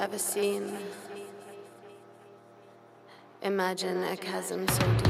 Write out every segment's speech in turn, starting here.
ever seen. Imagine a chasm so deep.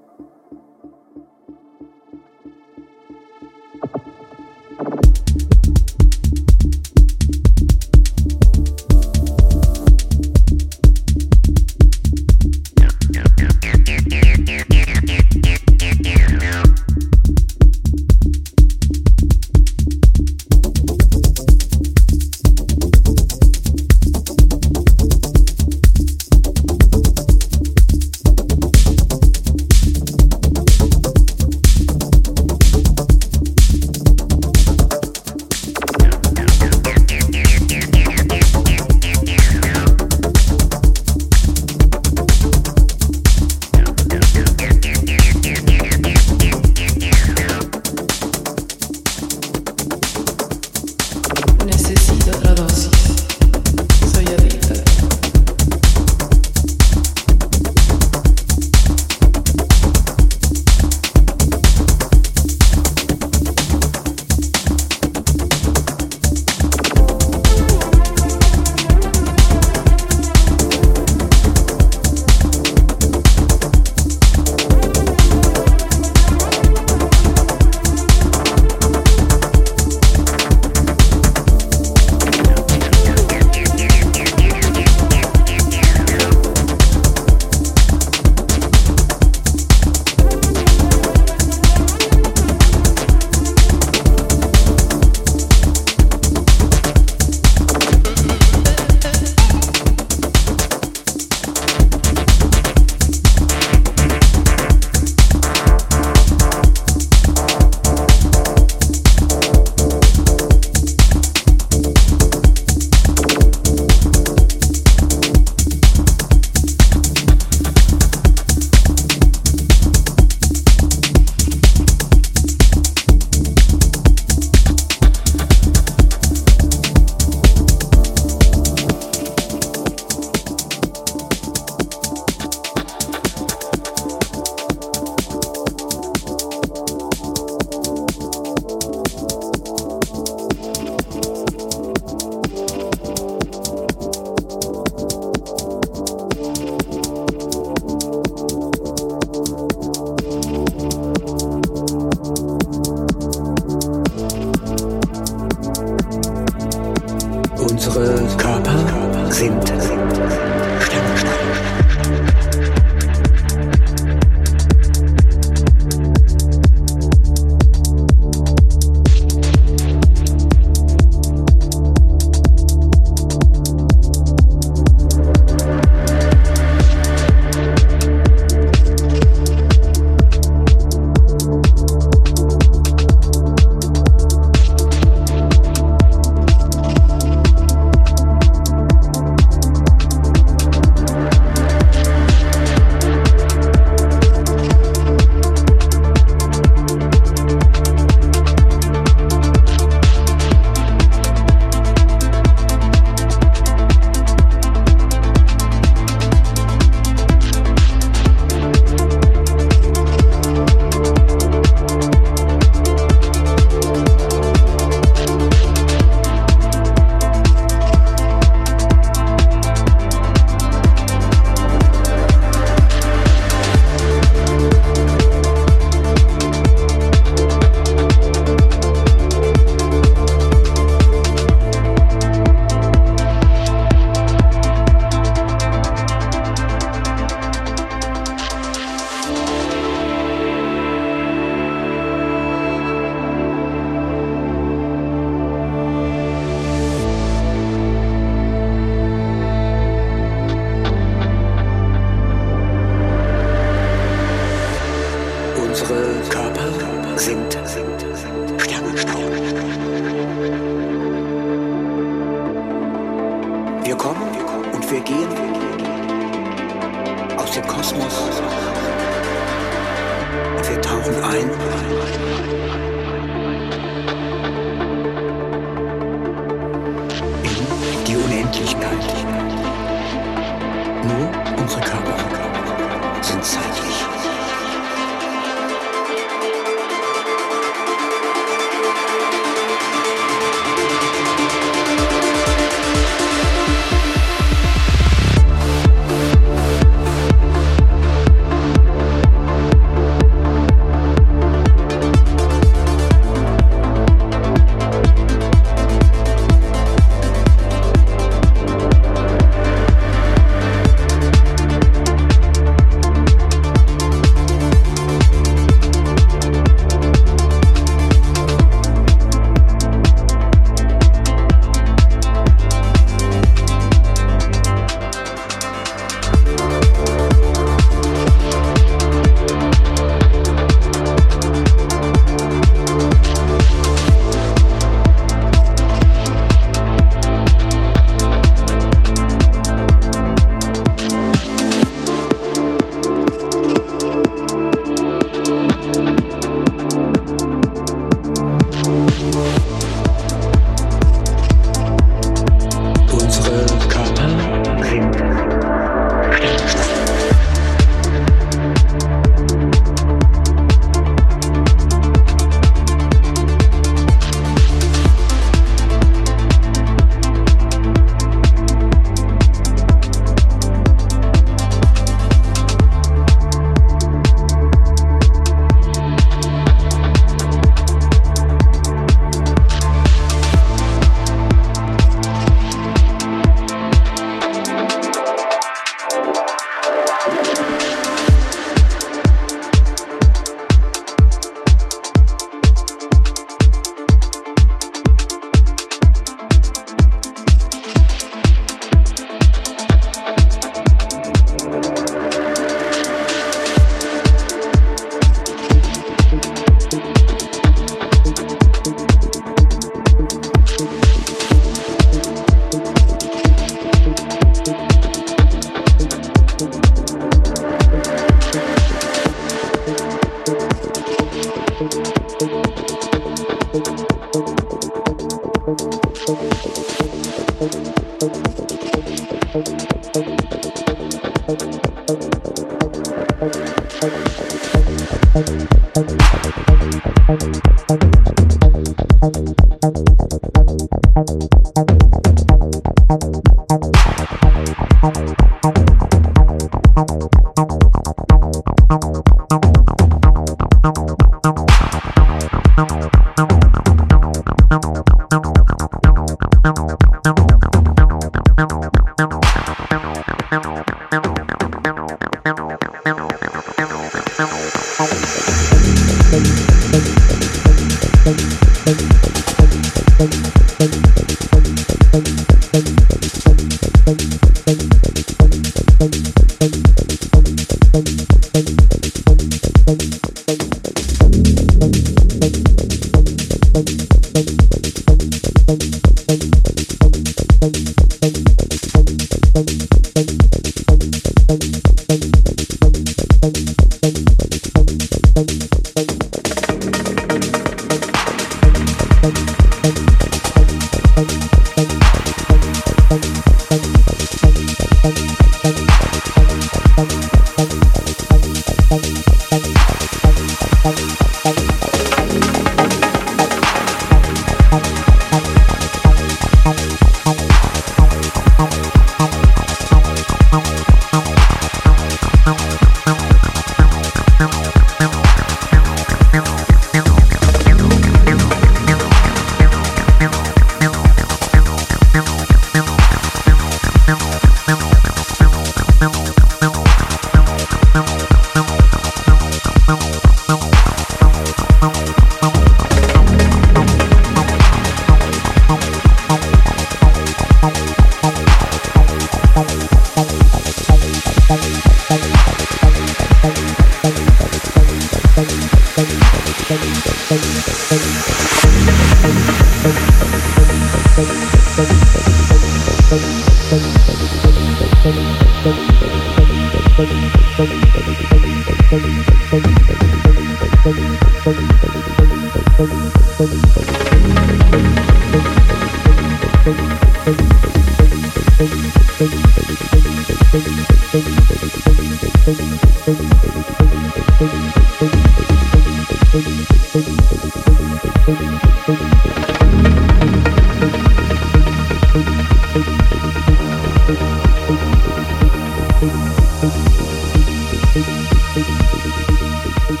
Thank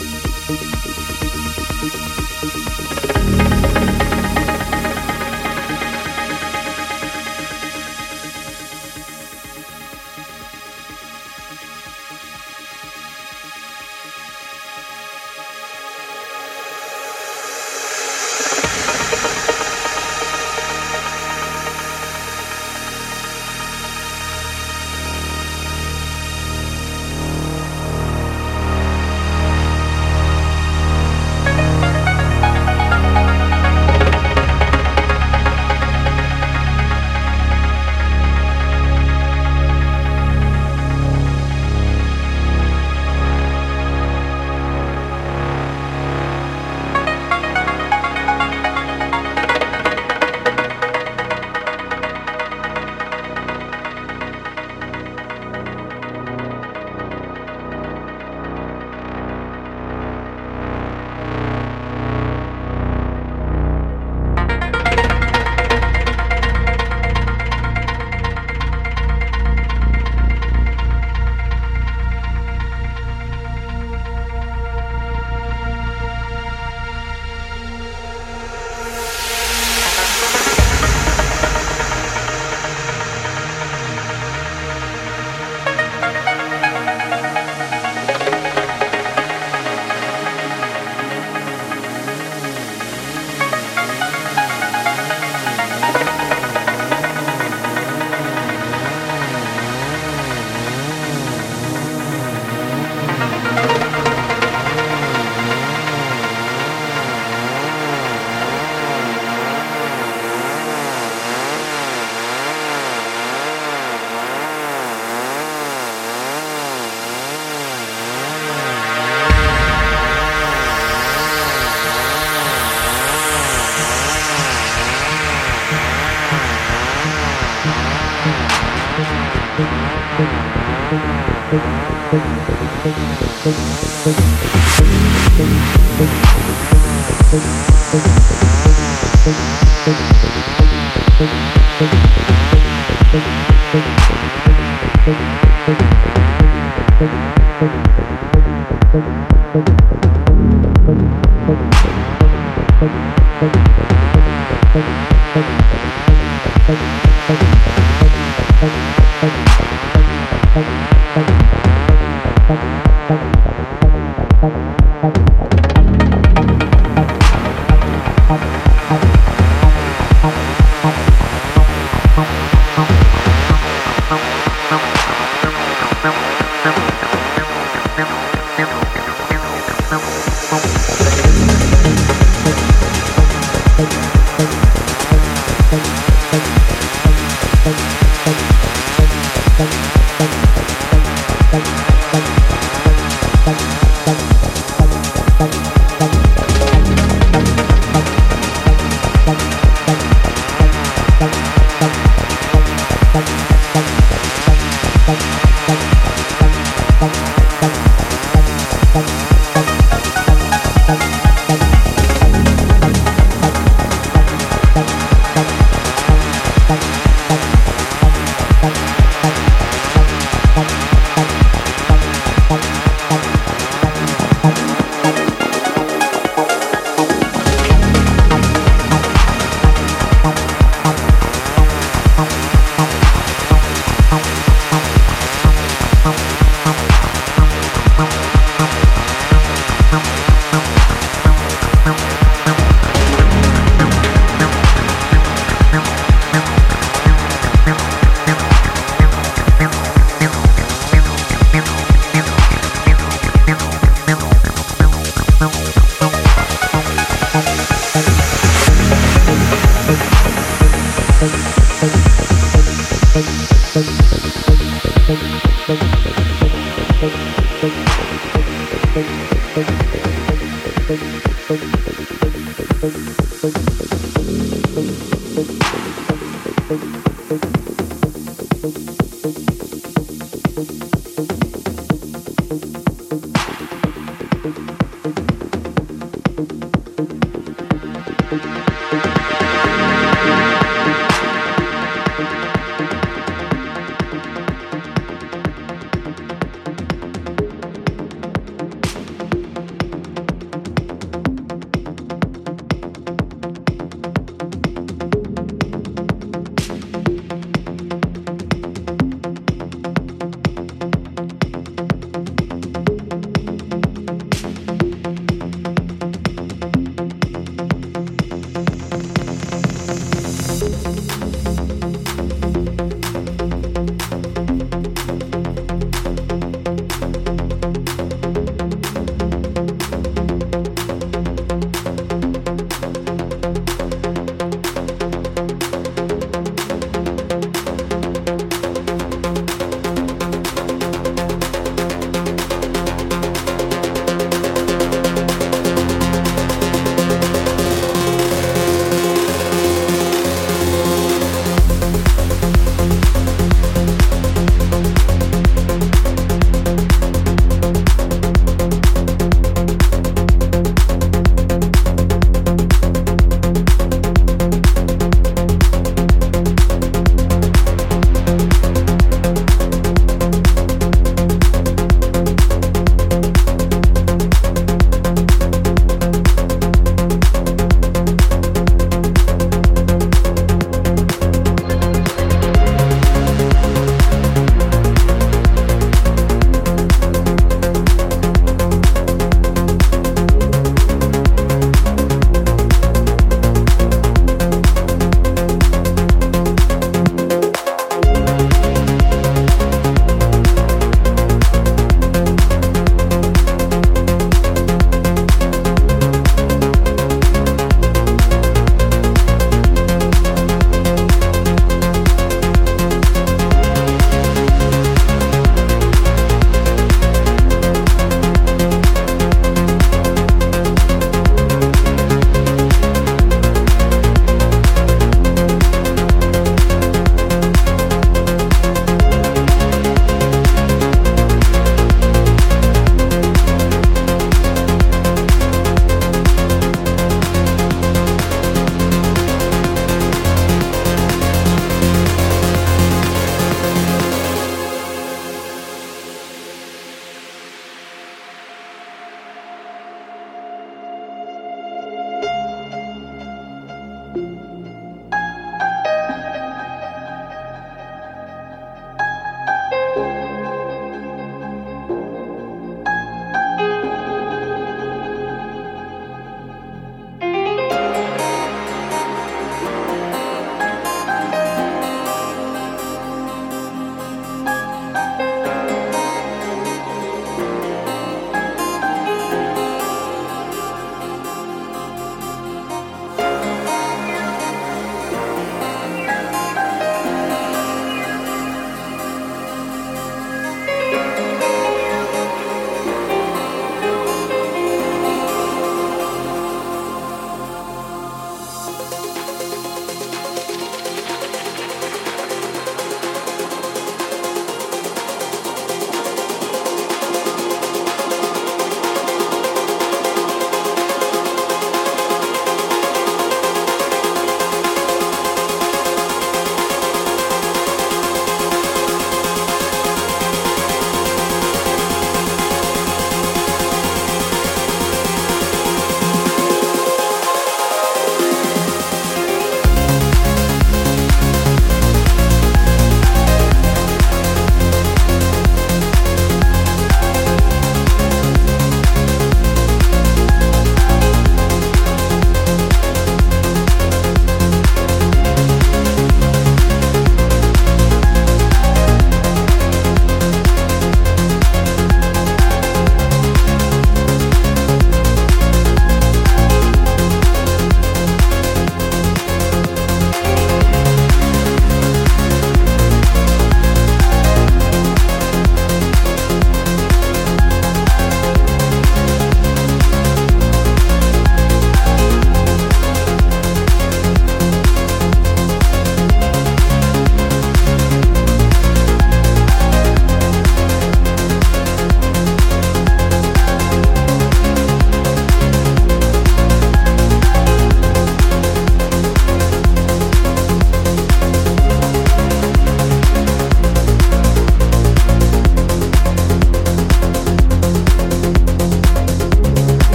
you.